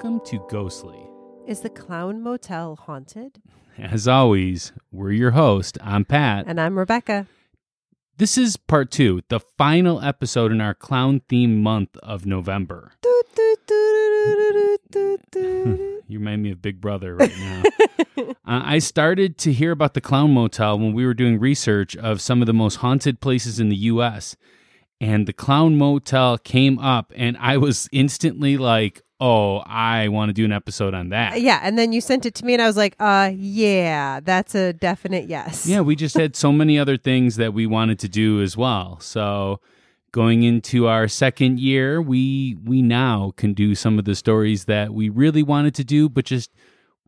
welcome to Ghostly. Is the Clown Motel haunted? As always, we're your host. I'm Pat. And I'm Rebecca. This is part two, the final episode in our clown theme month of November. you remind me of Big Brother right now. uh, I started to hear about the Clown Motel when we were doing research of some of the most haunted places in the U.S. And the Clown Motel came up, and I was instantly like, oh, I want to do an episode on that. Yeah, and then you sent it to me, and I was like, uh, yeah, that's a definite yes. Yeah, we just had so many other things that we wanted to do as well. So going into our second year, we we now can do some of the stories that we really wanted to do, but just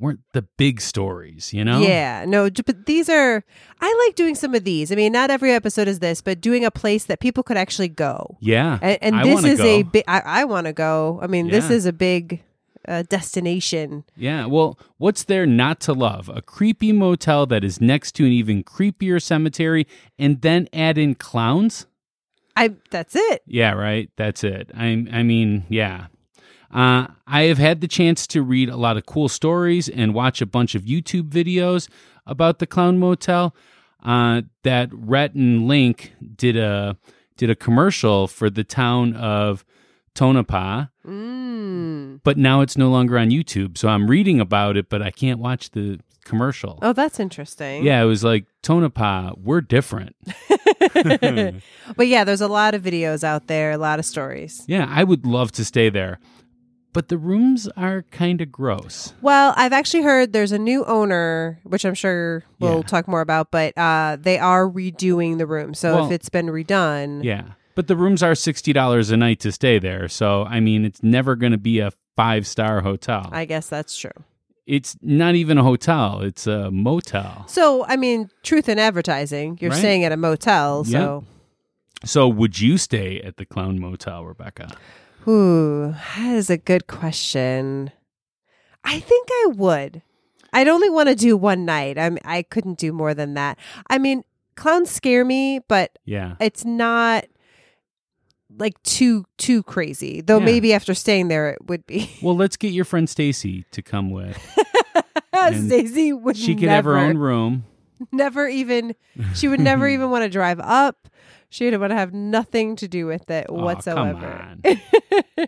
weren't the big stories, you know? Yeah, no, but these are, I like doing some of these. I mean, not every episode is this, but doing a place that people could actually go. Yeah. And, and this is a big, I, I want to go. I mean, this is a big uh, destination. Yeah, well, what's there not to love? A creepy motel that is next to an even creepier cemetery and then add in clowns? I, that's it. Yeah, right. That's it. I I mean, yeah. Uh, I have had the chance to read a lot of cool stories and watch a bunch of YouTube videos about the Clown Motel. Uh, that Rhett and Link did a did a commercial for the town of Tonopah, Mm. but now it's no longer on YouTube. So I'm reading about it, but I can't watch the commercial. Oh, that's interesting. Yeah, it was like Tonopah, we're different. But yeah, there's a lot of videos out there, a lot of stories. Yeah, I would love to stay there. But the rooms are kind of gross. Well, I've actually heard there's a new owner, which I'm sure we'll Yeah. talk more about, but uh, they are redoing the room. So Well, if it's been redone, Yeah. But the rooms are $60 a night to stay there. So, I mean, it's never going to be a five star hotel. I guess that's true. it's not even a hotel, it's a motel. So, I mean, truth in advertising, you're Right. staying at a motel. Yep. So, So, would you stay at the Clown Motel, Rebecca? Ooh, that is a good question. I think I would. I'd only want to do one night. I mean, I couldn't do more than that. I mean, clowns scare me, but Yeah. it's not like too too crazy. Though Yeah. maybe after staying there it would be. Well, let's get your friend Stacy to come with. Stacy would She could never, have her own room. never even she would never even want to drive up. She would want to have nothing to do with it Oh, come whatsoever. on.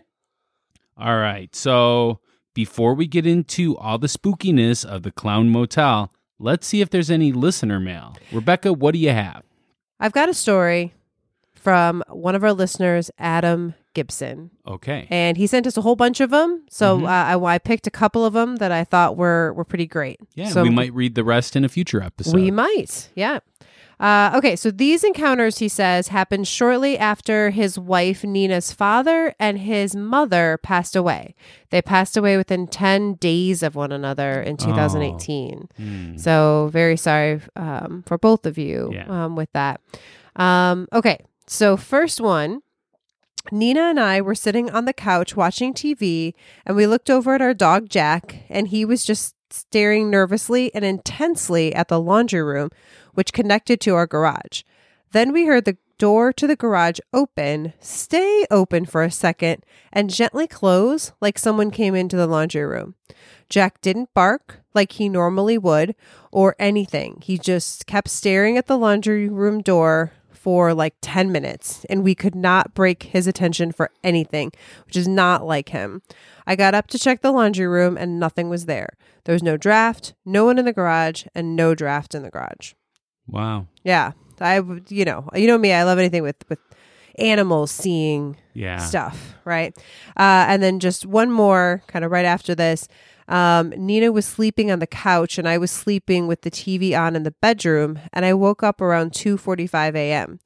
All right. So before we get into all the spookiness of the Clown Motel, let's see if there's any listener mail. Rebecca, what do you have? I've got a story from one of our listeners, Adam Gibson. Okay. And he sent us a whole bunch of them. So Mhm. uh, I, I picked a couple of them that I thought were, were pretty great. Yeah, so we might read the rest in a future episode. We might, yeah. Uh, okay, so these encounters, he says, happened shortly after his wife Nina's father and his mother passed away. They passed away within 10 days of one another in 2018. Hmm. So, very sorry um, for both of you Yeah. um, with that. Um, okay, so first one. Nina and I were sitting on the couch watching TV, and we looked over at our dog Jack, and he was just staring nervously and intensely at the laundry room, which connected to our garage. Then we heard the door to the garage open, stay open for a second, and gently close like someone came into the laundry room. Jack didn't bark like he normally would or anything. He just kept staring at the laundry room door for like 10 minutes and we could not break his attention for anything, which is not like him. I got up to check the laundry room and nothing was there. There was no draft, no one in the garage, and no draft in the garage. Wow. Yeah. I would, you know, you know me, I love anything with with animals seeing Yeah. stuff, right? Uh, and then just one more, kind of right after this. Um, Nina was sleeping on the couch, and I was sleeping with the TV on in the bedroom. And I woke up around two forty-five a.m.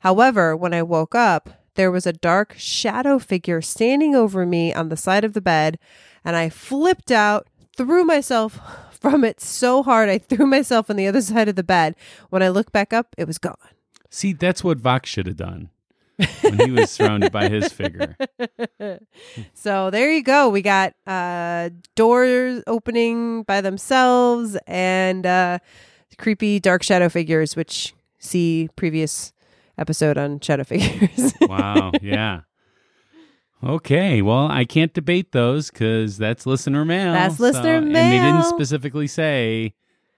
However, when I woke up, there was a dark shadow figure standing over me on the side of the bed, and I flipped out, threw myself from it so hard I threw myself on the other side of the bed. When I looked back up, it was gone. See, that's what Vox should have done when he was surrounded by his figure. so there you go. We got uh doors opening by themselves and uh creepy dark shadow figures, which see previous episode on shadow figures. Wow. Yeah. Okay, well, I can't debate those because that's listener mail. That's listener mail, And they didn't specifically say,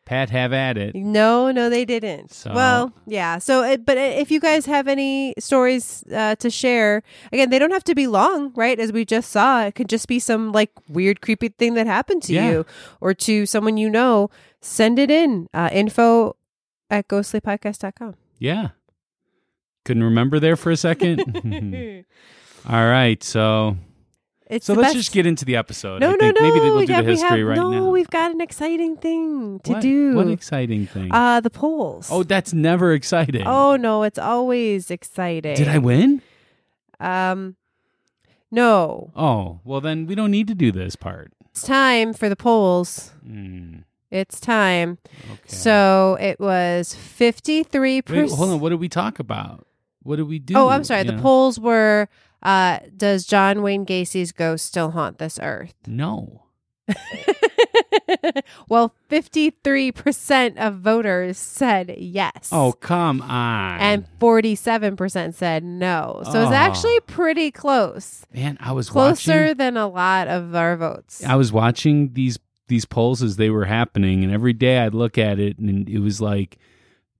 Pat, have at it. No, no, they didn't. So- Well, yeah. So, uh, but uh, if you guys have any stories uh, to share, again, they don't have to be long, right? As we just saw, it could just be some like weird, creepy thing that happened to Yeah. you or to someone you know. Send it in. Uh, info at ghostlypodcast.com. Yeah. Couldn't remember there for a second. All right, so It's so let's best. just get into the episode. No, I no, think no. Maybe we'll do got- the history have- right no, now. No, we've got an exciting thing to What? do. What exciting thing? uh, the polls. oh, that's never exciting. Oh no, it's always exciting. Did I win? Um, no. Oh, well then we don't need to do this part. It's time for the polls. Hmm, It's time. okay. So it was fifty-three percent. hold on. What did we talk about? What did we do? Oh, I'm sorry. The Yeah. polls were: uh, Does John Wayne Gacy's ghost still haunt this earth? No. well, fifty-three percent of voters said yes. Oh, come on. and forty-seven percent said no. So it's Oh. actually pretty close. man, I was Closer watching. than a lot of our votes. I was watching these these polls as they were happening, and every day I'd look at it, and it was like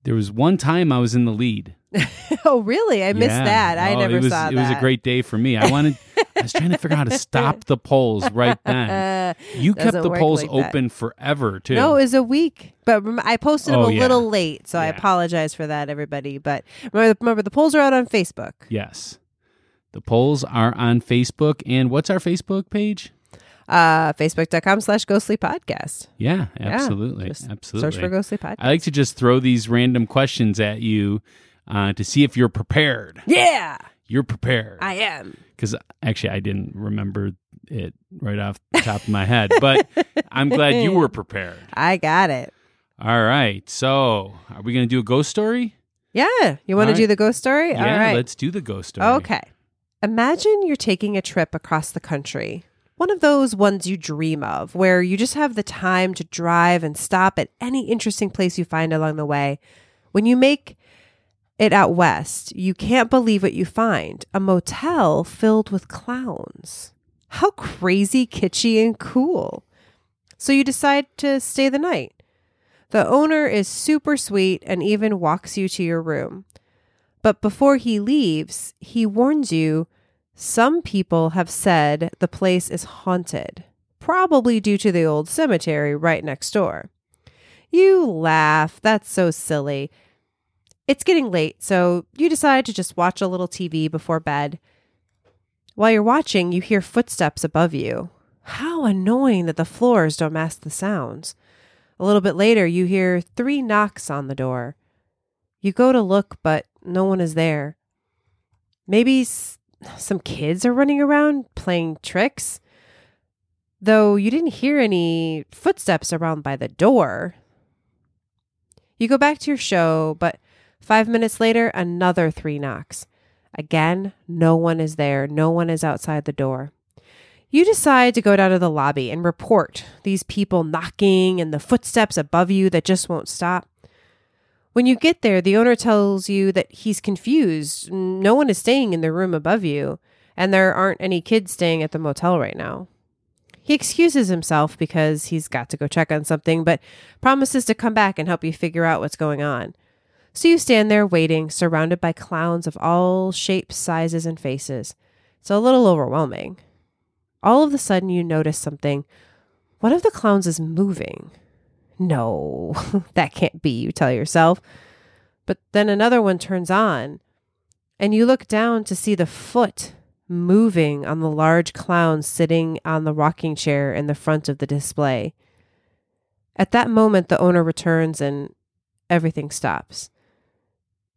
there was one time I was in the lead. oh, really? I missed Yeah. that. I Oh, never was, saw It that. It was a great day for me. I wanted. I was trying to figure out how to stop the polls right then. You kept the polls like that. open forever too. no, it was a week, but rem- I posted them Oh, a yeah. little late, so I apologize for that, everybody. But remember, remember, the polls are out on Facebook. yes, the polls are on Facebook, and what's our Facebook page? Uh, Facebook.com slash ghostly podcast. Yeah, Yeah, absolutely, just absolutely. Search for ghostly podcast. I like to just throw these random questions at you uh, to see if you're prepared. yeah, You're prepared. I am. Because actually, I didn't remember it right off the top of my head, but I'm glad you were prepared. I got it. All right. So, are we going to do a ghost story? Yeah. You want to do the ghost story? Yeah, All right. let's do the ghost story. Okay. Imagine you're taking a trip across the country. One of those ones you dream of, where you just have the time to drive and stop at any interesting place you find along the way. When you make it out west, you can't believe what you find a motel filled with clowns. How crazy, kitschy, and cool. So you decide to stay the night. The owner is super sweet and even walks you to your room. But before he leaves, he warns you some people have said the place is haunted, probably due to the old cemetery right next door. You laugh. That's so silly. It's getting late, so you decide to just watch a little TV before bed. While you're watching, you hear footsteps above you. How annoying that the floors don't mask the sounds. A little bit later, you hear three knocks on the door. You go to look, but no one is there. Maybe s- some kids are running around playing tricks. Though you didn't hear any footsteps around by the door. You go back to your show, but five minutes later, another three knocks. Again, no one is there. No one is outside the door. You decide to go down to the lobby and report these people knocking and the footsteps above you that just won't stop. When you get there, the owner tells you that he's confused. No one is staying in the room above you, and there aren't any kids staying at the motel right now. He excuses himself because he's got to go check on something, but promises to come back and help you figure out what's going on. So you stand there waiting, surrounded by clowns of all shapes, sizes, and faces. It's a little overwhelming. All of a sudden, you notice something. One of the clowns is moving. No, that can't be, you tell yourself. But then another one turns on, and you look down to see the foot moving on the large clown sitting on the rocking chair in the front of the display. At that moment, the owner returns and everything stops.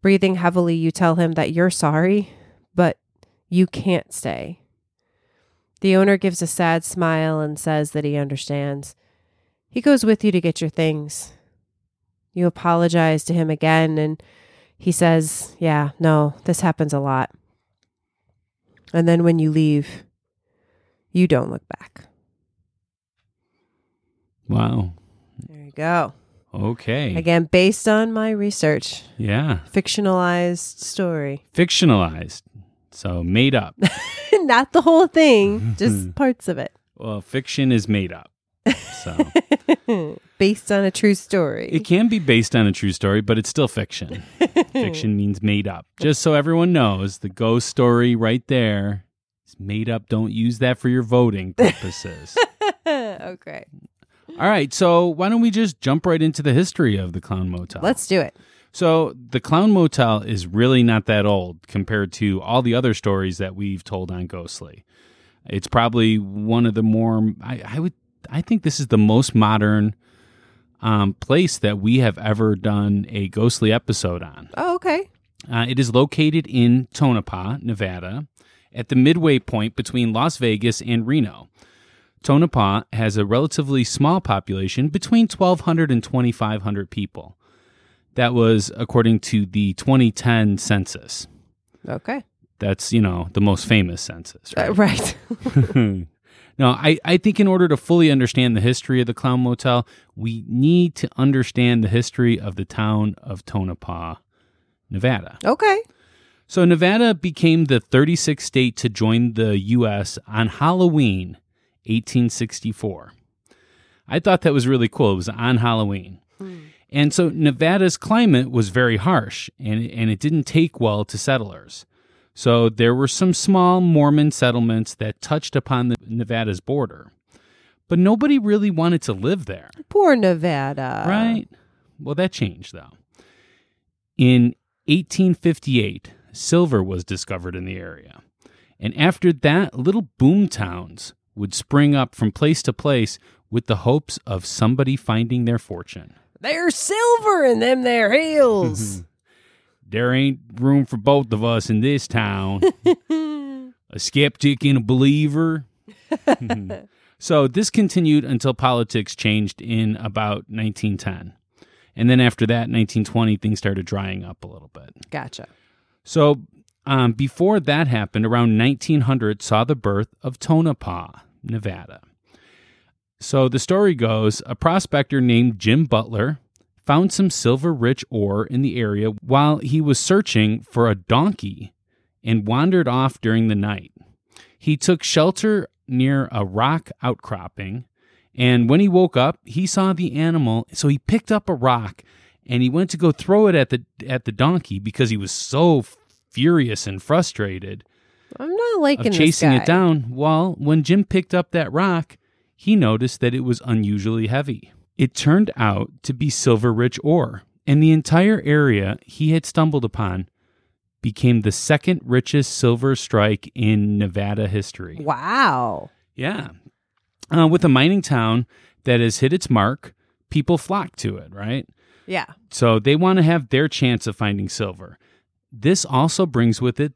Breathing heavily, you tell him that you're sorry, but you can't stay. The owner gives a sad smile and says that he understands. He goes with you to get your things. You apologize to him again, and he says, Yeah, no, this happens a lot. And then when you leave, you don't look back. Wow. There you go. Okay. Again, based on my research, yeah. fictionalized story. Fictionalized. So made up. Not the whole thing, just parts of it. Well, fiction is made up. So Based on a true story. it can be based on a true story, but it's still fiction. fiction means made up. Just so everyone knows, the ghost story right there is made up. Don't use that for your voting purposes. okay. All right, so why don't we just jump right into the history of the Clown Motel? Let's do it. So, the Clown Motel is really not that old compared to all the other stories that we've told on Ghostly. It's probably one of the more I, I would I think this is the most modern um, place that we have ever done a ghostly episode on. Oh, okay. Uh, it is located in Tonopah, Nevada, at the midway point between Las Vegas and Reno. Tonopah has a relatively small population, between 1,200 and 2,500 people. That was according to the 2010 census. Okay. That's, you know, the most famous census, Uh, right? right. no, I, I think in order to fully understand the history of the Clown Motel, we need to understand the history of the town of Tonopah, Nevada. okay. So, Nevada became the 36th state to join the U.S. on Halloween, 1864. I thought that was really cool. It was on Halloween. Hmm. And so, Nevada's climate was very harsh and, and it didn't take well to settlers. So, there were some small Mormon settlements that touched upon the Nevada's border. But nobody really wanted to live there. Poor Nevada. Right. Well, that changed though. In 1858, silver was discovered in the area. And after that, little boom towns would spring up from place to place with the hopes of somebody finding their fortune. There's silver in them there hills. There ain't room for both of us in this town. a skeptic and a believer. so this continued until politics changed in about 1910. And then after that, 1920, things started drying up a little bit. gotcha. So um, before that happened, around 1900 saw the birth of Tonopah, Nevada. So the story goes a prospector named Jim Butler found some silver rich ore in the area while he was searching for a donkey and wandered off during the night. He took shelter near a rock outcropping, and when he woke up, he saw the animal. So he picked up a rock and he went to go throw it at the at the donkey because he was so furious and frustrated I'm not liking chasing guy. it down. Well, when Jim picked up that rock, he noticed that it was unusually heavy. It turned out to be silver rich ore, and the entire area he had stumbled upon became the second richest silver strike in Nevada history. Wow. Yeah. Uh, with a mining town that has hit its mark, people flock to it, right? Yeah. So they want to have their chance of finding silver. This also brings with it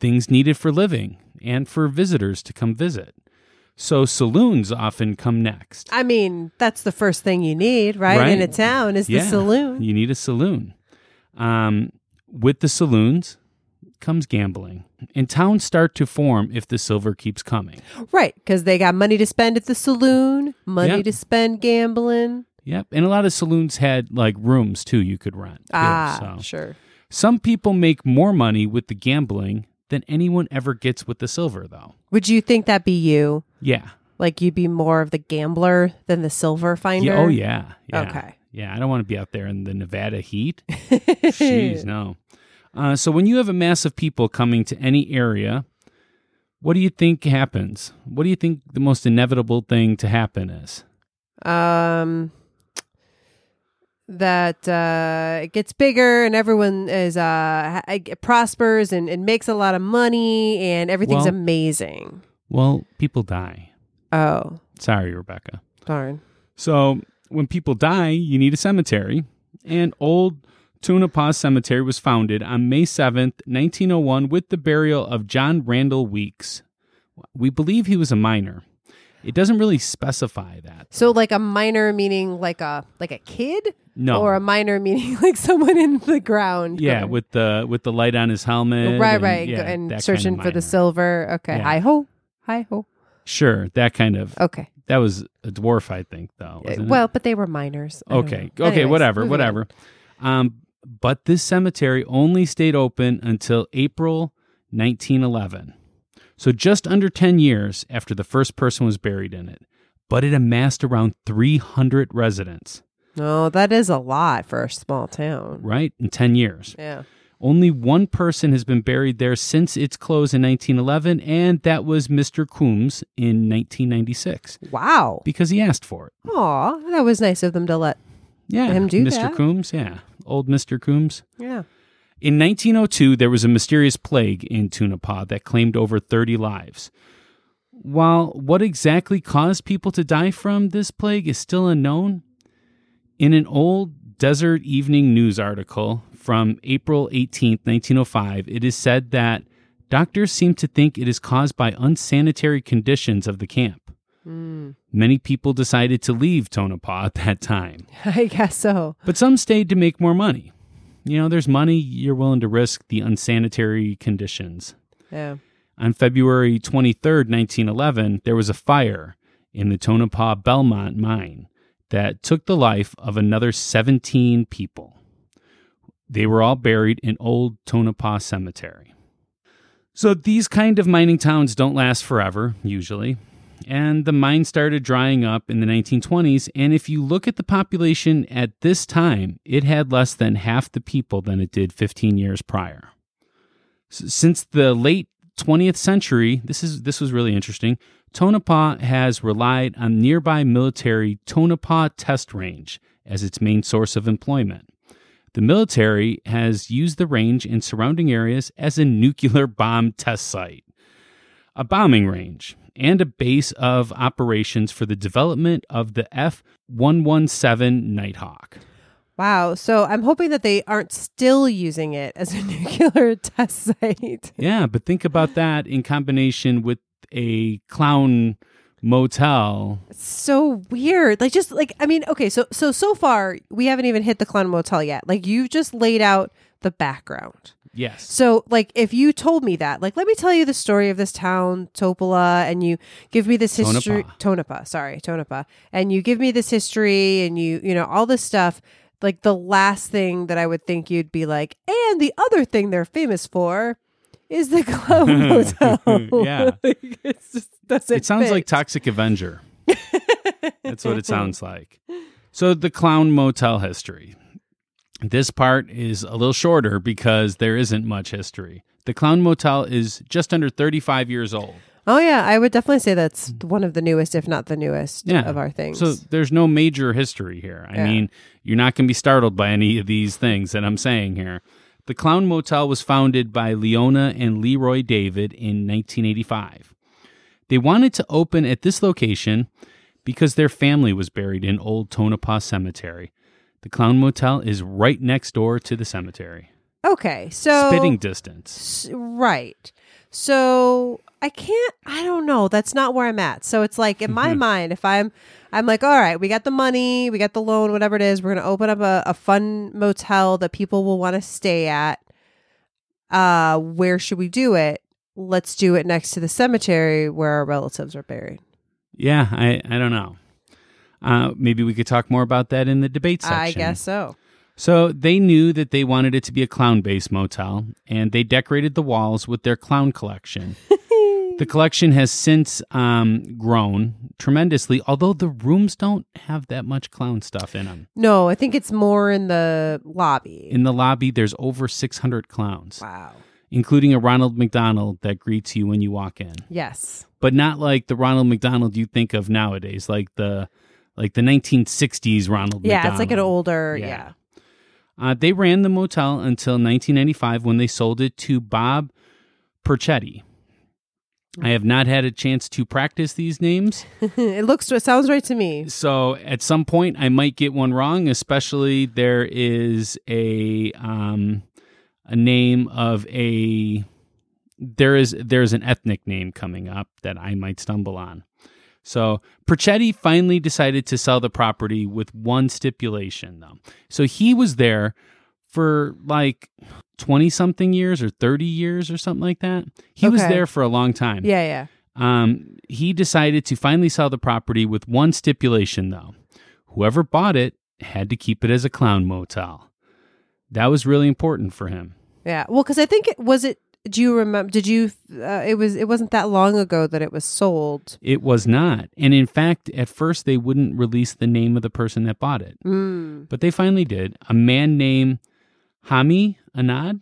things needed for living and for visitors to come visit. So saloons often come next. I mean, that's the first thing you need, right? Right. In a town is the saloon. You need a saloon. Um, with the saloons comes gambling. And towns start to form if the silver keeps coming. Right, because they got money to spend at the saloon, money Yeah. to spend gambling. Yep. And a lot of saloons had like rooms too you could rent. too. Ah, So sure. some people make more money with the gambling than anyone ever gets with the silver, though. Would you think that be you? Yeah. Like you'd be more of the gambler than the silver finder? Yeah. Oh, yeah. yeah. Okay. Yeah. I don't want to be out there in the Nevada heat. Jeez, no. Uh, so when you have a mass of people coming to any area, what do you think happens? What do you think the most inevitable thing to happen is? Um, that uh, it gets bigger and everyone is uh ha- prospers and, and makes a lot of money and everything's Well- amazing. Well, people die. Oh, Sorry, Rebecca. darn. So when people die, you need a cemetery. And Old Tonopah Cemetery was founded on May 7th, 1901, with the burial of John Randall Weeks. We believe he was a miner. It doesn't really specify that. So like a minor meaning like a like a kid, No. or a minor meaning like someone in the ground. yeah, going- with the with the light on his helmet. right, and, right, yeah, and searching for the silver. Okay, Yeah. hi ho, hi ho. Sure, that kind of. Okay, That was a dwarf, I think, though. Uh, wasn't it? well, but they were minors. Okay. Okay. Anyways, whatever. moving on. Whatever. Um, but this cemetery only stayed open until April 1911. So just under 10 years after the first person was buried in it, but it amassed around 300 residents, No, that is a lot for a small town. right? In 10 years. Yeah. Only one person has been buried there since its close in 1911, and that was Mr. Coombs in 1996 Wow. because he asked for it. Aw, that was nice of them to let. Yeah, Him do Mr. that? Mr. Coombs, yeah, old Mr. Coombs. Yeah. In 1902, there was a mysterious plague in Tonopah that claimed over 30 lives. While what exactly caused people to die from this plague is still unknown, in an old Desert Evening News article from April 18, 1905, it is said that doctors seem to think it is caused by unsanitary conditions of the camp. Hmm. Many people decided to leave Tonopah at that time, I guess so. but some stayed to make more money. You know, there's money you're willing to risk the unsanitary conditions. Yeah. On February 23rd, 1911, there was a fire in the Tonopah Belmont mine that took the life of another 17 people. They were all buried in Old Tonopah Cemetery. So these kind of mining towns don't last forever, usually. And the mine started drying up in the 1920s. And if you look at the population at this time, it had less than half the people than it did 15 years prior. Since the late 20th century, this is this was really interesting. Tonopah has relied on nearby military Tonopah Test Range as its main source of employment. The military has used the range and surrounding areas as a nuclear bomb test site, a bombing range, and a base of operations for the development of the F 117 Nighthawk. Wow. So I'm hoping that they aren't still using it as a nuclear test site. Yeah, but think about that in combination with a clown motel. It's so weird. Like just like I mean, okay, so so so far we haven't even hit the clown motel yet. Like you've just laid out the background. Yes. So like if you told me that, like let me tell you the story of this town, Topola, and you give me this history Tonopah, sorry, Tonopah, and you give me this history and you, you know, all this stuff, like the last thing that I would think you'd be like, and the other thing they're famous for is the clown motel. Yeah. like, it just doesn't It sounds fit. like Toxic Avenger. That's what it sounds like. So, the Clown Motel history. This part is a little shorter because there isn't much history. The Clown Motel is just under 35 years old. Oh yeah, I would definitely say that's one of the newest, if not the newest, Yeah. of our things. So, there's no major history here. I Yeah. mean, you're not going to be startled by any of these things that I'm saying here. The Clown Motel was founded by Leona and Leroy David in 1985. They wanted to open at this location because their family was buried in Old Tonopah Cemetery. The Clown Motel is right next door to the cemetery, okay, so spitting distance. S- right. So I can't. I don't know. That's not where I'm at. So it's like in my Mm-hmm. mind, if I'm, I'm like, all right, we got the money, we got the loan, whatever it is. We're gonna open up a, a fun motel that people will want to stay at. Uh, where should we do it? Let's do it next to the cemetery where our relatives are buried. Yeah, I, I don't know. Uh, maybe we could talk more about that in the debate section. I guess so. So they knew that they wanted it to be a clown based motel, and they decorated the walls with their clown collection. the collection has since um, grown tremendously, although the rooms don't have that much clown stuff in them. No, I think it's more in the lobby. In the lobby, there's over 600 clowns, wow. including a Ronald McDonald that greets you when you walk in, Yes. but not like the Ronald McDonald you think of nowadays, like the like the 1960s Ronald Yeah, McDonald. it's like an older. Yeah. Yeah. Uh, they ran the motel until 1995 when they sold it to Bob Perchetti. I have not had a chance to practice these names, it looks. It sounds right to me. so at some point I might get one wrong. Especially there is a um, a name of a there is there's an ethnic name coming up that I might stumble on. So Perchetti finally decided to sell the property with one stipulation, though. So he was there for like 20 something years or 30 years or something like that. He was there for a long time. Yeah, yeah. Um, he decided to finally sell the property with one stipulation, though. Whoever bought it had to keep it as a clown motel. That was really important for him. Yeah. Well, because I think it was it do you remember? Did you? Uh, it was. It wasn't that long ago that it was sold. It was not. And in fact, at first they wouldn't release the name of the person that bought it. Mm. But they finally did. A man named Hami Anad.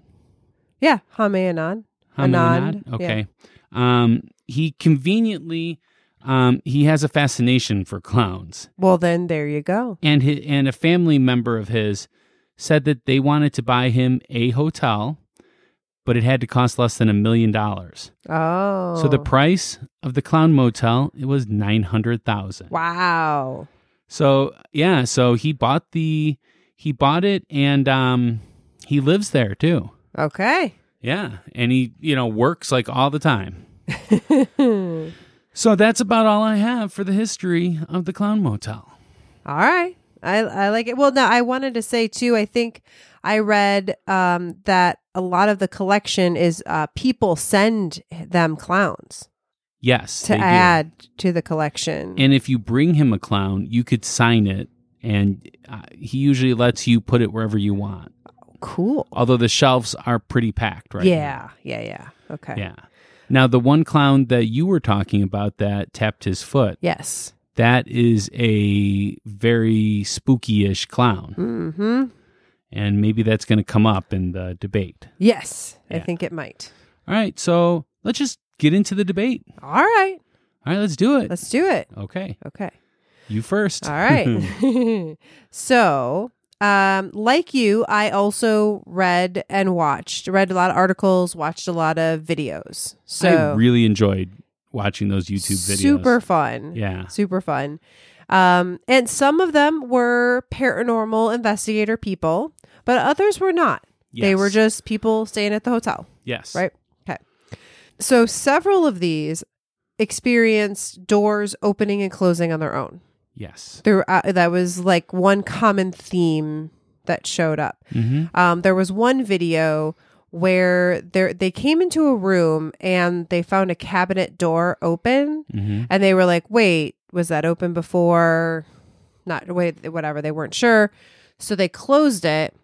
Yeah, Hame Anand. Hami Anand, yeah. Okay. Um, he conveniently um, he has a fascination for clowns. Well, then there you go. And hi and a family member of his said that they wanted to buy him a hotel, but it had to cost less than a million dollars. Oh, So the price of the clown motel it was nine hundred thousand. wow. So yeah, so he bought the he bought it and um he lives there too. Okay. Yeah, and he you know works like all the time. So that's about all I have for the history of the clown motel. All right. I I like it. Well, no, I wanted to say too. I think I read um, that a lot of the collection is uh, people send them clowns Yes, to they do. add to the collection. And if you bring him a clown, you could sign it, and uh, he usually lets you put it wherever you want. cool. Although the shelves are pretty packed right yeah. Yeah. Yeah. Okay. Yeah. Now the one clown that you were talking about that tapped his foot, Yes. That is a very spooky-ish clown, Hmm. and maybe that's going to come up in the debate. Yes. I think it might. All right, so let's just get into the debate. All right. All right, let's do it. Let's do it. Okay, Okay. you first. All right. so, um, like you, I also read and watched, read a lot of articles, watched a lot of videos. So I really enjoyed watching those YouTube videos. super fun. Yeah. Super fun. Um, and some of them were paranormal investigator people, but others were not. They were just people staying at the hotel. Yes. Right. Okay. So several of these experienced doors opening and closing on their own. Yes. There, uh, that was like one common theme that showed up. hmm Um, there was one video where they came into a room and they found a cabinet door open, hmm and they were like, "Wait, was that open before?" Not wait, whatever. They weren't sure, so they closed it.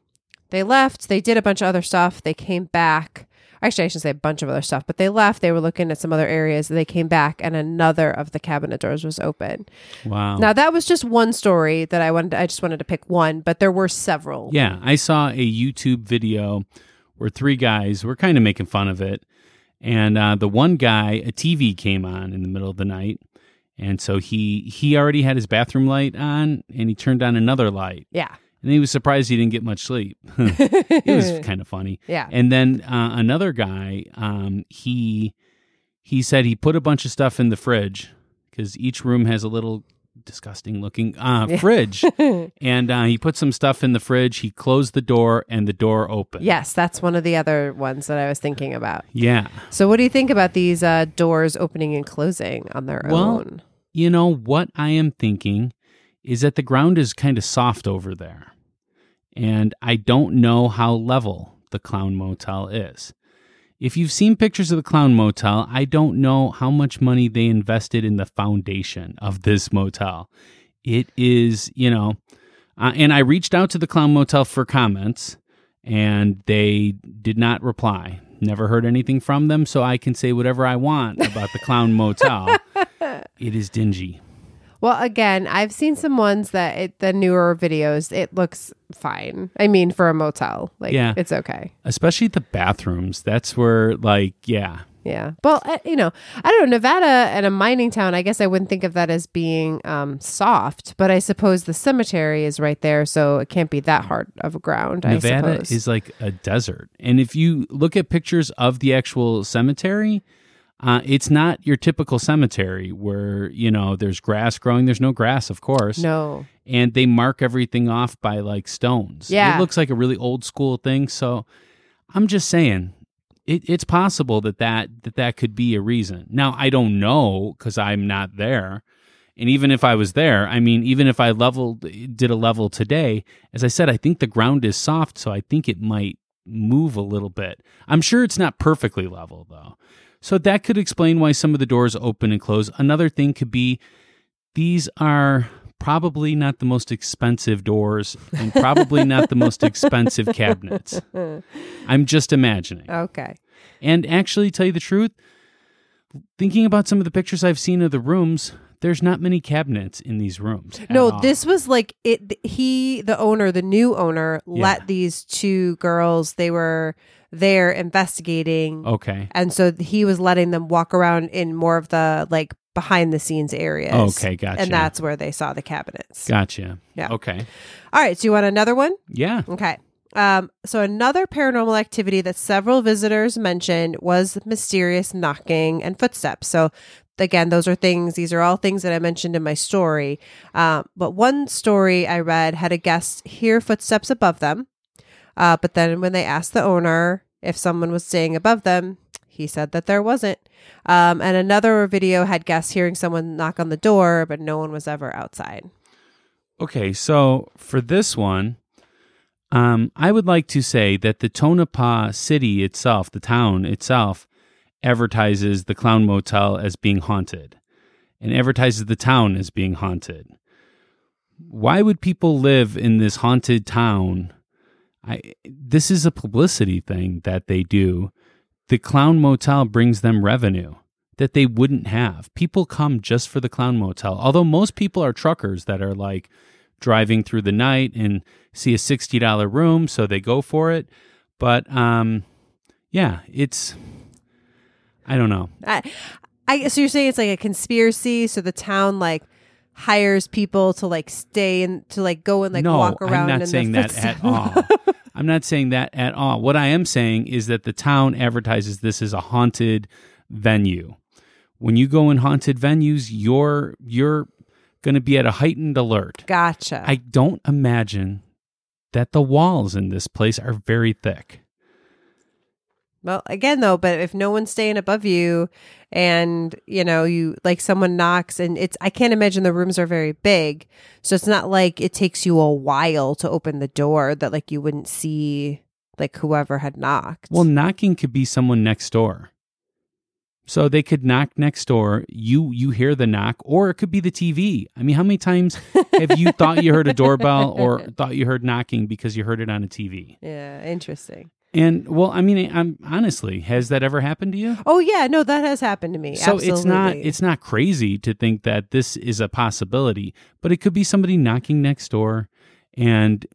They left. They did a bunch of other stuff. They came back. Actually, I shouldn't say a bunch of other stuff, but they left. They were looking at some other areas. They came back, and another of the cabinet doors was open. Wow. Now that was just one story that I wanted. I just wanted to pick one, but there were several. yeah, I saw a YouTube video where three guys were kind of making fun of it, and uh, the one guy, a TV came on in the middle of the night, and so he he already had his bathroom light on, and he turned on another light, Yeah. and he was surprised he didn't get much sleep. it was kind of funny. Yeah. And then uh, another guy, um, he he said he put a bunch of stuff in the fridge because each room has a little disgusting looking uh, fridge, and uh, he put some stuff in the fridge. He closed the door, and the door opened. Yes, that's one of the other ones that I was thinking about. Yeah. So, what do you think about these uh, doors opening and closing on their Well, own? You know what I am thinking is that the ground is kind of soft over there, and I don't know how level the Clown Motel is. If you've seen pictures of the Clown Motel, I don't know how much money they invested in the foundation of this motel. It is, you know, uh, and I reached out to the Clown Motel for comments, and they did not reply. Never heard anything from them, so I can say whatever I want about the Clown Motel. it is dingy. Well, again, I've seen some ones that it, the newer videos, it looks fine. I mean, for a motel, like Yeah. it's okay. especially the bathrooms. That's where, like, yeah, Yeah. Well, uh, you know, I don't know. Nevada and a mining town, I guess I wouldn't think of that as being um, soft, but I suppose the cemetery is right there, so it can't be that hard of a ground. I Nevada suppose. is like a desert. And if you look at pictures of the actual cemetery, uh, it's not your typical cemetery where you know there's grass growing. There's no grass, of course, no. and they mark everything off by like stones. Yeah. it looks like a really old school thing. So I'm just saying. It, it's possible that, that that that could be a reason. Now I don't know because I'm not there, and even if I was there, I mean, even if I leveled did a level today, as I said, I think the ground is soft, so I think it might move a little bit. I'm sure it's not perfectly level though, so that could explain why some of the doors open and close. Another thing could be these are probably not the most expensive doors and probably not the most expensive cabinets. I'm just imagining. Okay. And actually, tell you the truth, thinking about some of the pictures I've seen of the rooms, there's not many cabinets in these rooms. No, all. this was like it. He, the owner, the new owner, Yeah. let these two girls. They were there investigating, Okay. and so he was letting them walk around in more of the like behind the scenes areas. Okay, gotcha. And that's where they saw the cabinets. Gotcha. Yeah. Okay. All right. So you want another one? Yeah. Okay. Um, so another paranormal activity that several visitors mentioned was mysterious knocking and footsteps. So again, those are things, these are all things that I mentioned in my story. Um, but one story I read had a guest hear footsteps above them. Uh, but then when they asked the owner if someone was staying above them, he said that there wasn't. Um, and another video had guests hearing someone knock on the door, but no one was ever outside. Okay, so for this one, um, I would like to say that the Tonopah city itself, the town itself, advertises the Clown Motel as being haunted and advertises the town as being haunted. Why would people live in this haunted town? I this is a publicity thing that they do. The Clown Motel brings them revenue that they wouldn't have. People come just for the Clown Motel. Although most people are truckers that are like driving through the night and see a $60 room, so they go for it. But um yeah, it's I don't know. I, I so you're saying it's like a conspiracy. So the town like hires people to like stay and to like go and like no, walk around. I'm not in saying that at all. I'm not saying that at all. What I am saying is that the town advertises this as a haunted venue. When you go in haunted venues, you're you're going to be at a heightened alert. gotcha. I don't imagine that the walls in this place are very thick. Well, again though, but if no one's staying above you, and you know you like someone knocks, and it's I can't imagine the rooms are very big, so it's not like it takes you a while to open the door that like you wouldn't see like whoever had knocked. Well, knocking could be someone next door. So they could knock next door, you you hear the knock, or it could be the TV. I mean, how many times have you thought you heard a doorbell or thought you heard knocking because you heard it on a TV? yeah, interesting. And well, I mean, I'm honestly, has that ever happened to you? Oh yeah, no, that has happened to me. So it's not it's not crazy to think that this is a possibility, but it could be somebody knocking next door and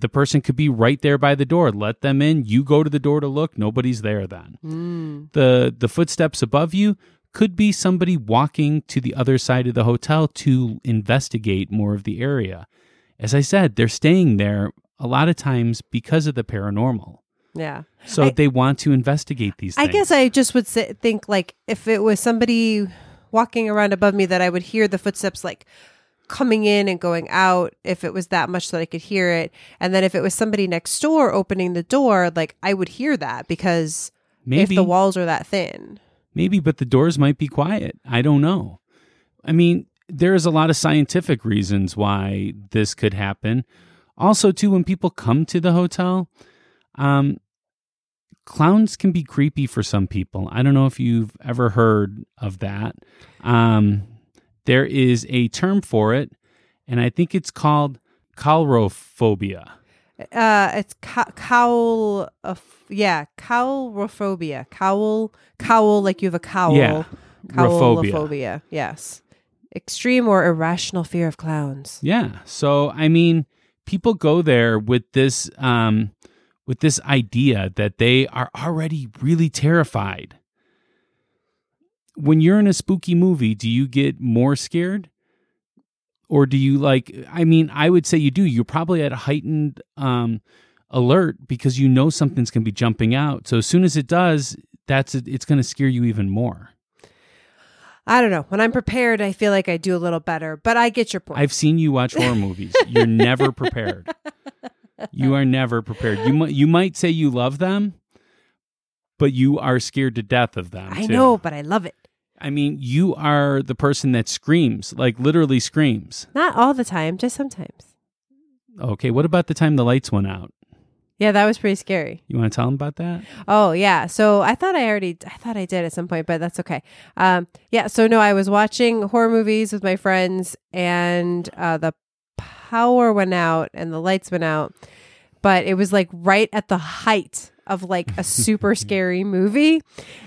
the person could be right there by the door. Let them in, you go to the door to look, nobody's there then. Mm. The the footsteps above you could be somebody walking to the other side of the hotel to investigate more of the area. As I said, they're staying there a lot of times because of the paranormal. Yeah. So I- they want to investigate these I things. guess I just would say, think like if it was somebody walking around above me that I would hear the footsteps like coming in and going out if it was that much that I could hear it. And then if it was somebody next door opening the door, like I would hear that because maybe if the walls are that thin. Maybe, but the doors might be quiet. I don't know. I mean, there's a lot of scientific reasons why this could happen. Also, too, when people come to the hotel, um, clowns can be creepy for some people. I don't know if you've ever heard of that. Um, there is a term for it, and I think it's called calrophobia. Uh, it's co- cowl, of yeah, cowlrophobia. Cowl, cowl, like you have a cowl. Yeah. Cowlophobia. Yes. Extreme or irrational fear of clowns. Yeah. So I mean, people go there with this um with this idea that they are already really terrified. When you're in a spooky movie, do you get more scared? Or do you like I mean, I would say you do. You're probably at a heightened um alert because you know something's going to be jumping out. So as soon as it does, that's it's going to scare you even more. I don't know. When I'm prepared, I feel like I do a little better, but I get your point. I've seen you watch horror movies. You're never prepared. You are never prepared. You might you might say you love them, but you are scared to death of them. I too. know, but I love it. I mean, you are the person that screams, like literally screams. Not all the time, just sometimes. Okay, what about the time the lights went out? Yeah, that was pretty scary. You want to tell them about that? Oh yeah. So I thought I already I thought I did at some point, but that's okay. Um yeah, so no, I was watching horror movies with my friends and uh the power went out and the lights went out. But it was like right at the height of like a super scary movie,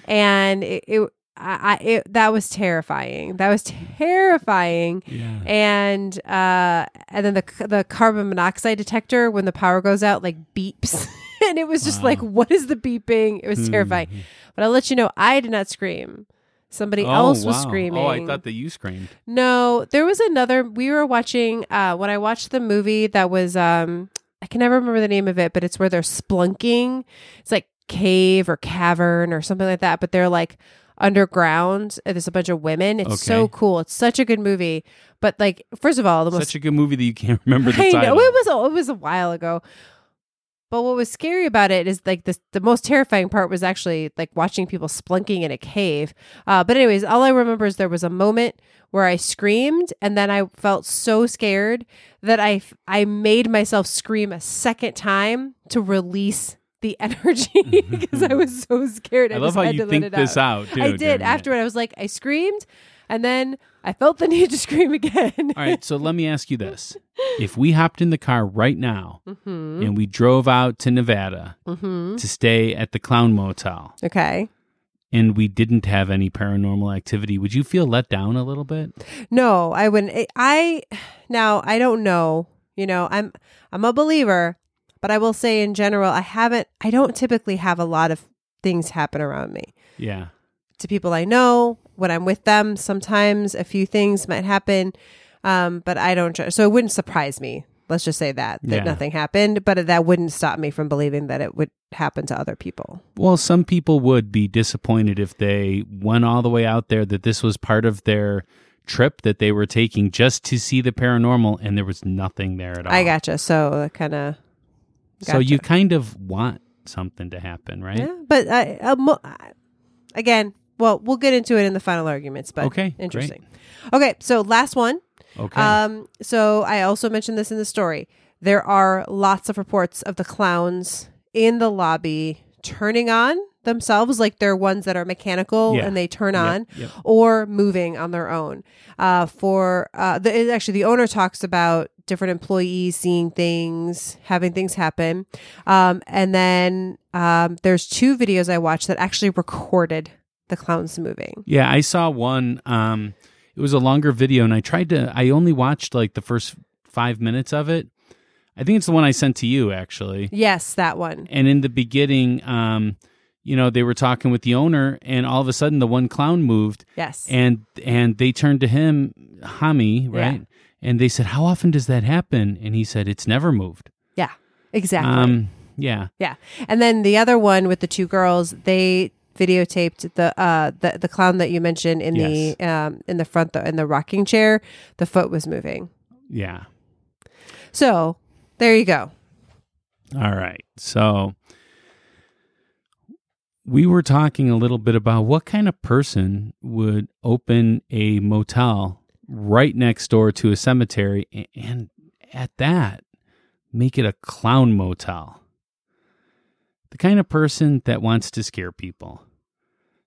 and it. it I, it, that was terrifying. That was terrifying. Yeah. And uh, and then the the carbon monoxide detector when the power goes out like beeps, and it was just Wow. like, what is the beeping? It was Hmm. terrifying. But I'll let you know, I did not scream. Somebody Oh, else was wow. screaming. Oh, I thought that you screamed. No, there was another. We were watching uh, when I watched the movie that was. Um, I can never remember the name of it, but it's where they're splunking. It's like cave or cavern or something like that. But they're like underground. and There's a bunch of women. It's so cool. It's such a good movie. But like, first of all, the most Such a good movie that you can't remember the I title. know it was a, it was a while ago. But what was scary about it is like this the most terrifying part was actually like watching people splunking in a cave. Uh, but anyways, all I remember is there was a moment where I screamed and then I felt so scared that I, I made myself scream a second time to release the energy because I was so scared. I, I, love just how had you to let think it this out. out. too, I did. Afterward, I was like, I screamed, and then I felt the need to scream again. All right, so let me ask you this: If we hopped in the car right now hmm and we drove out to Nevada hmm to stay at the Clown Motel, Okay. and we didn't have any paranormal activity, would you feel let down a little bit? No, I wouldn't. I now I don't know. You know, I'm I'm a believer, but I will say in general, I haven't. I don't typically have a lot of things happen around me Yeah. to people I know when I'm with them. Sometimes a few things might happen, um, but I don't. So it wouldn't surprise me. Let's just say that that Yeah. nothing happened, but that wouldn't stop me from believing that it would happen to other people. Well, some people would be disappointed if they went all the way out there that this was part of their trip that they were taking just to see the paranormal and there was nothing there at all. I gotcha. So kind of. So you kind of want something to happen, right? Yeah, but I, uh, mo- I- again, well, we'll get into it in the final arguments. But Okay, great. interesting. Okay, so last one. Okay. Um, so I also mentioned this in the story. There are lots of reports of the clowns in the lobby turning on themselves, like they're ones that are mechanical Yeah. and they turn on, or moving on their own. Uh, for uh, the, actually, the owner talks about different employees seeing things, having things happen, um, and then um, there's two videos I watched that actually recorded the clowns moving. Yeah, I saw one. Um, it was a longer video, and I tried to. I only watched like the first five minutes of it. I think it's the one I sent to you, actually. Yes, that one. And in the beginning, um, you know, they were talking with the owner, and all of a sudden, the one clown moved, Yes. and and they turned to him, Hami, right? And they said, "How often does that happen?" And he said, "It's never moved." yeah. Exactly. Um, yeah, Yeah. And then the other one with the two girls, they videotaped the uh the, the clown that you mentioned in Yes. the um in the front the, in the rocking chair, the foot was moving. yeah. So, there you go. All right. So we were talking a little bit about what kind of person would open a motel right next door to a cemetery a- and at that make it a clown motel. The kind of person that wants to scare people.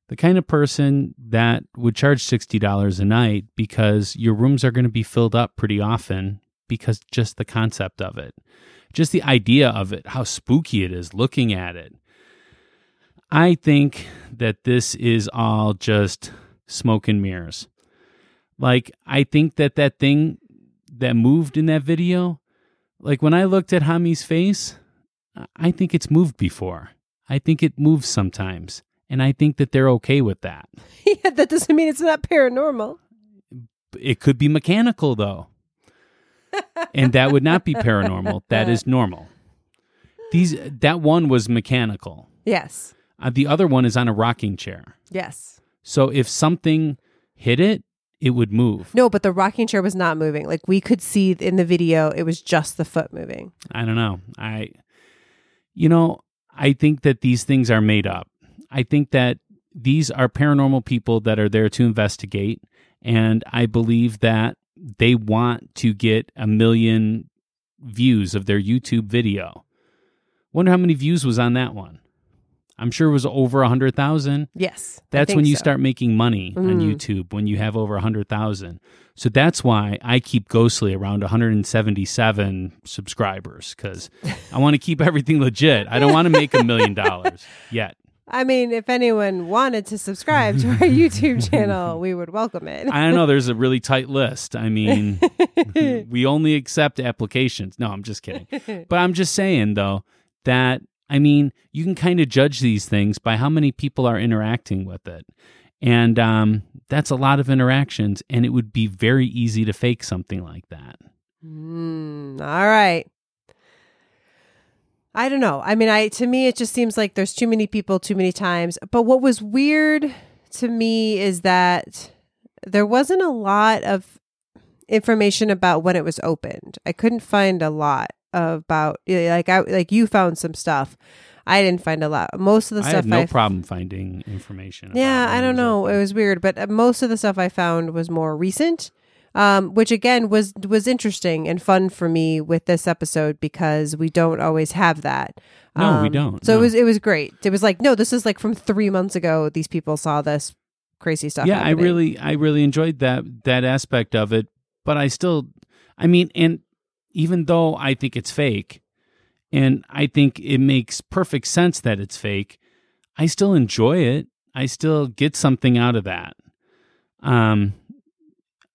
The kind of person that would charge $60 a night because your rooms are going to be filled up pretty often because just the concept of it just the idea of it, how spooky it is looking at it. I think that this is all just smoke and mirrors. Like, I think that that thing that moved in that video, like when I looked at Hami's face, I think it's moved before. I think it moves sometimes. And I think that they're okay with that. yeah, that doesn't mean it's not paranormal. It could be mechanical, though. and that would not be paranormal. That is normal. These that one was mechanical. Yes. Uh, the other one is on a rocking chair. Yes. So if something hit it, it would move. No, but the rocking chair was not moving. Like we could see in the video, it was just the foot moving. I don't know. I you know, I think that these things are made up. I think that these are paranormal people that are there to investigate and I believe that they want to get a million views of their YouTube video. Wonder how many views was on that one. I'm sure it was over a hundred thousand. Yes. That's when you so. start making money on Mm. YouTube when you have over a hundred thousand. So that's why I keep Ghostly around 177 subscribers because I want to keep everything legit. I don't want to make a million dollars yet. I mean, if anyone wanted to subscribe to our YouTube channel, we would welcome it. I don't know. There's a really tight list. I mean, we only accept applications. No, I'm just kidding. But I'm just saying, though, that I mean, you can kind of judge these things by how many people are interacting with it. And um, that's a lot of interactions, and it would be very easy to fake something like that. Mm, all right. I don't know. I mean, I to me it just seems like there's too many people too many times. But what was weird to me is that there wasn't a lot of information about when it was opened. I couldn't find a lot about like I like you found some stuff. I didn't find a lot. Most of the stuff I stuff had no I problem finding information. about yeah, I don't know. open. It was weird, but uh, most of the stuff I found was more recent, um, which again was was interesting and fun for me with this episode because we don't always have that. No, we Um, don't, So no. it was it was great. It was like no, this is like from three months ago. These people saw this crazy stuff. yeah i really i really enjoyed that that aspect of it but i still i mean and even though i think it's fake and i think it makes perfect sense that it's fake i still enjoy it i still get something out of that um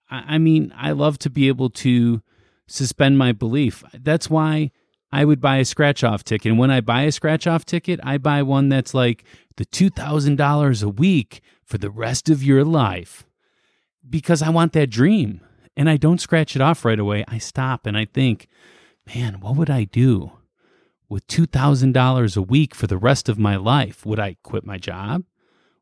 i, I mean i love to be able to suspend my belief that's why I would buy a scratch off ticket. And when I buy a scratch off ticket, I buy one that's like the $2,000 a week for the rest of your life because I want that dream. And I don't scratch it off right away. I stop and I think, man, what would I do with $2,000 a week for the rest of my life? Would I quit my job?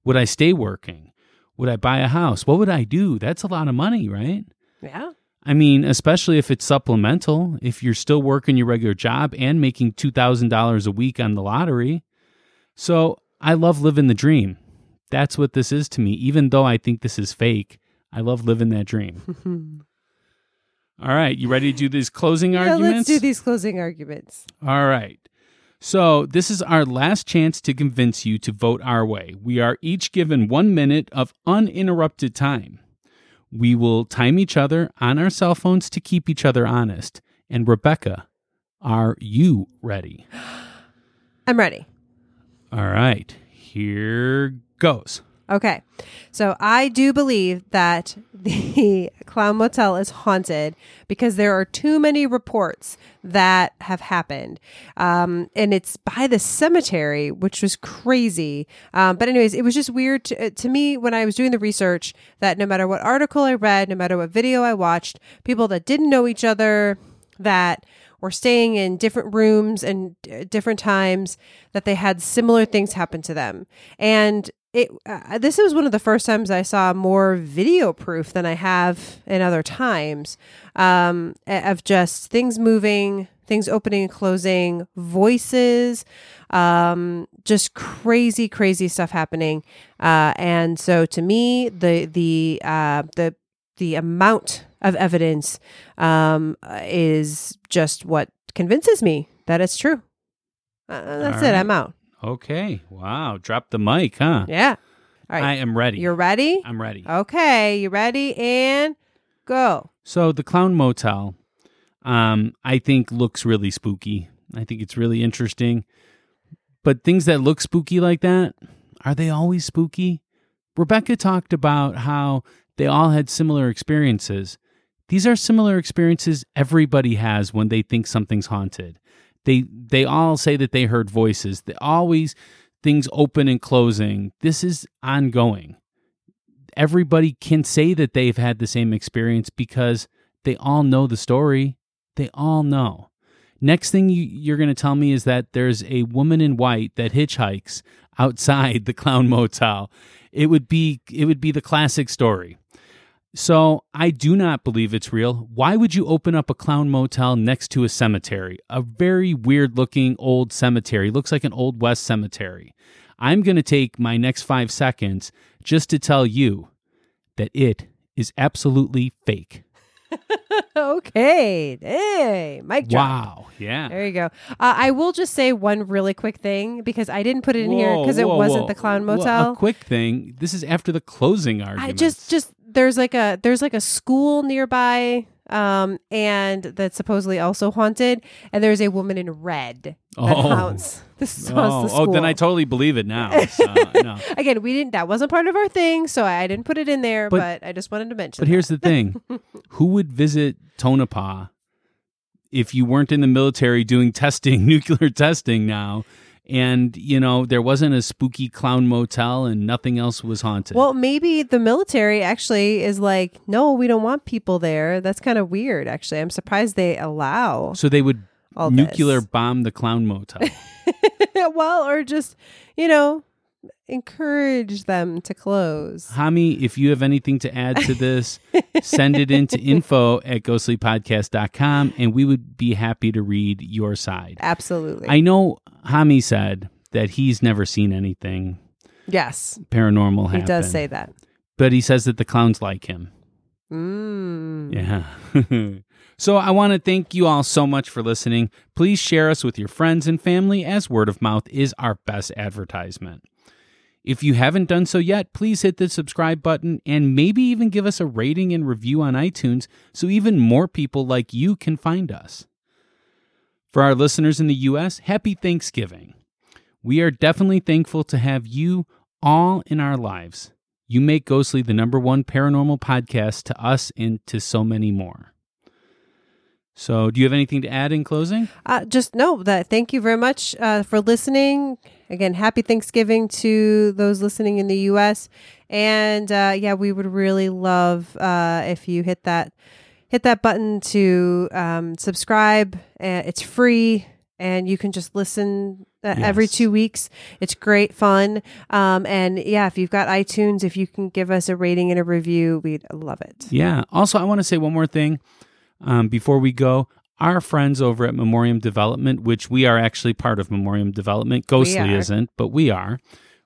Would I stay working? Would I buy a house? What would I do? That's a lot of money, right? yeah. I mean, especially if it's supplemental, if you're still working your regular job and making $2,000 a week on the lottery. So I love living the dream. That's what this is to me. Even though I think this is fake, I love living that dream. All right. You ready to do these closing Yeah, arguments? let's do these closing arguments. All right. So, this is our last chance to convince you to vote our way. We are each given one minute of uninterrupted time. We will time each other on our cell phones to keep each other honest. And, Rebecca, are you ready? I'm ready. All right. Here goes. Okay. So I do believe that the Clown Motel is haunted because there are too many reports that have happened. Um, and it's by the cemetery, which was crazy. Um, but, anyways, it was just weird to, to me when I was doing the research that no matter what article I read, no matter what video I watched, people that didn't know each other, that were staying in different rooms and uh, different times that they had similar things happen to them and it uh, this was one of the first times i saw more video proof than i have in other times um, of just things moving things opening and closing voices um, just crazy crazy stuff happening uh, and so to me the the uh, the the amount of evidence um, is just what convinces me that it's true. Uh, that's All it. right. I'm out. Okay. Wow. Drop the mic, huh? Yeah. All I am ready. You're ready? I'm ready. Okay. You ready? And go. So the Clown Motel, um, I think looks really spooky. I think it's really interesting. But things that look spooky like that, are they always spooky? Rebecca talked about how they all had similar experiences. These are similar experiences everybody has when they think something's haunted. They they all say that they heard voices. They always things open and closing. This is ongoing everybody can say that they've had the same experience because they all know the story. They all know. Next thing you, you're going to tell me is that there's a woman in white that hitchhikes outside the clown motel. It would be it would be the classic story. So I do not believe it's real. Why would you open up a clown motel next to a cemetery? A very weird looking old cemetery. Looks like an old west cemetery. I'm going to take my next five seconds just to tell you that it is absolutely fake. okay. Hey, Mike. Wow. Yeah. There you go. Uh, I will just say one really quick thing because I didn't put it in here because it whoa, wasn't whoa. the Clown Well, Motel. a quick thing. This is after the closing argument. I just just there's like a there's like a school nearby um and that's supposedly also haunted and there's a woman in red that Oh. haunts this Oh, the oh, then I totally believe it now. So, no. Again, we didn't that wasn't part of our thing, so I didn't put it in there, But- but, I just wanted to mention But here's the thing: who would visit Tonopah if you weren't in the military doing testing, nuclear testing now, and you know there wasn't a spooky clown motel and nothing else was haunted? Well, maybe the military actually is like, no, we don't want people there. That's kind of weird, actually. I'm surprised they allow so they would all nuclear this. bomb the clown motel. well, or just, you know, encourage them to close. Hami, if you have anything to add to this, send it into info at ghostlypodcast.com and we would be happy to read your side. Absolutely. I know Hami said that he's never seen anything yes, paranormal he does say that. but he says that the clowns like him. Mm. Yeah. so I want to thank you all so much for listening. Please share us with your friends and family as word of mouth is our best advertisement. If you haven't done so yet, please hit the subscribe button and maybe even give us a rating and review on iTunes so even more people like you can find us. For our listeners in the US, happy Thanksgiving. We are definitely thankful to have you all in our lives. You make Ghostly the number one paranormal podcast to us and to so many more. So, do you have anything to add in closing? Uh, just know that thank you very much uh, for listening. Again, happy Thanksgiving to those listening in the U.S. And uh, yeah, we would really love uh, if you hit that hit that button to um, subscribe. Uh, it's free, and you can just listen uh, every two weeks. It's great fun. Um, and yeah, if you've got iTunes, if you can give us a rating and a review, we'd love it. Yeah. Also, I want to say one more thing um, before we go. Our friends over at Memoriam Development, which we are actually part of Memoriam Development, Ghostly isn't, but we are.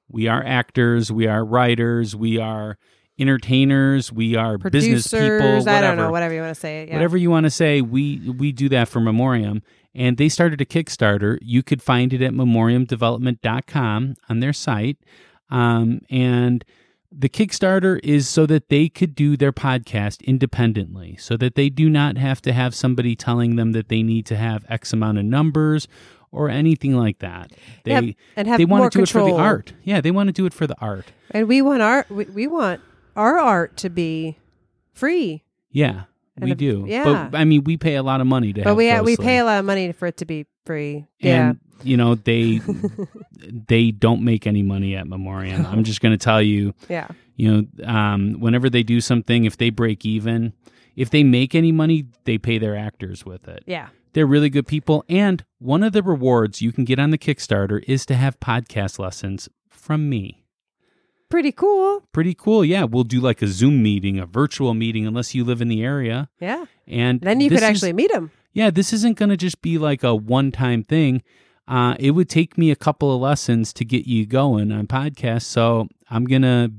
We are actors, we are writers, we are entertainers, we are business Producers, people, whatever. I don't know, whatever you want to say. Yeah. whatever you want to say we we do that for memoriam and they started a kickstarter you could find it at memoriamdevelopment.com on their site um, and the kickstarter is so that they could do their podcast independently so that they do not have to have somebody telling them that they need to have x amount of numbers or anything like that they Yep, and have they want to do it for the art yeah they want to do it for the art And we want our we, we want our art to be free. yeah And we if- do yeah. but i mean we pay a lot of money to But have we uh, we pay a lot of money for it to be free. Yeah. and you know they they don't make any money at memoriam i'm just going to tell you yeah. you know um, whenever they do something if they break even if they make any money they pay their actors with it Yeah. they're really good people and one of the rewards you can get on the kickstarter is to have podcast lessons from me Pretty cool. pretty cool yeah we'll do like a zoom meeting a virtual meeting unless you live in the area Yeah. and Then you could is- actually meet him. yeah, this isn't going to just be like a one time thing. Uh, it would take me a couple of lessons to get you going on podcasts. So I'm going to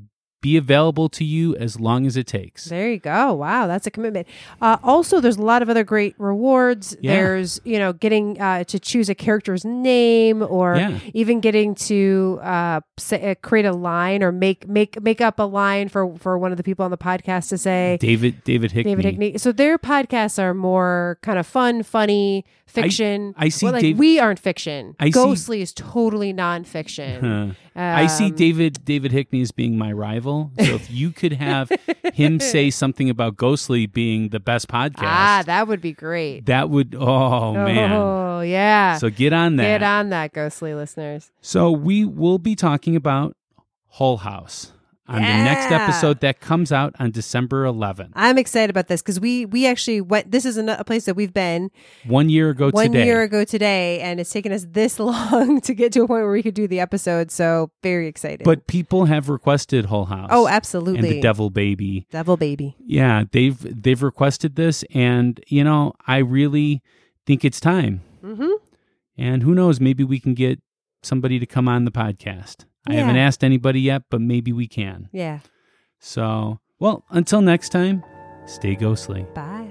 be available to you as long as it takes. There you go. Wow, that's a commitment. Uh, also, there's a lot of other great rewards. Yeah. There's, you know, getting uh, to choose a character's name, or Yeah. even getting to uh, say, uh, create a line or make make make up a line for for one of the people on the podcast to say. David David Hickney. David Hickney. So their podcasts are more kind of fun, funny, fiction. I see Well, like Dave- we aren't fiction. I see- Ghostly is totally nonfiction. Huh. I see Um, David David Hickney as being my rival. So if you could have him say something about Ghostly being the best podcast, Ah, that would be great. that would oh man. Oh yeah. So get on that. Get on that, ghostly listeners. So we will be talking about Hull House on the next episode that comes out on December 11th. I'm excited about this because we we actually went. This is a, place that we've been One year ago today. one today. year ago today, and it's taken us this long to get to a point where we could do the episode. So very excited. But people have requested Hull House. oh, and absolutely, the Devil Baby. devil baby. Yeah, they've they've requested this, and you know I really think it's time. Mm-hmm. And who knows, maybe we can get somebody to come on the podcast. I haven't asked anybody yet, but maybe we can. Yeah. So, well, until next time, stay ghostly. Bye.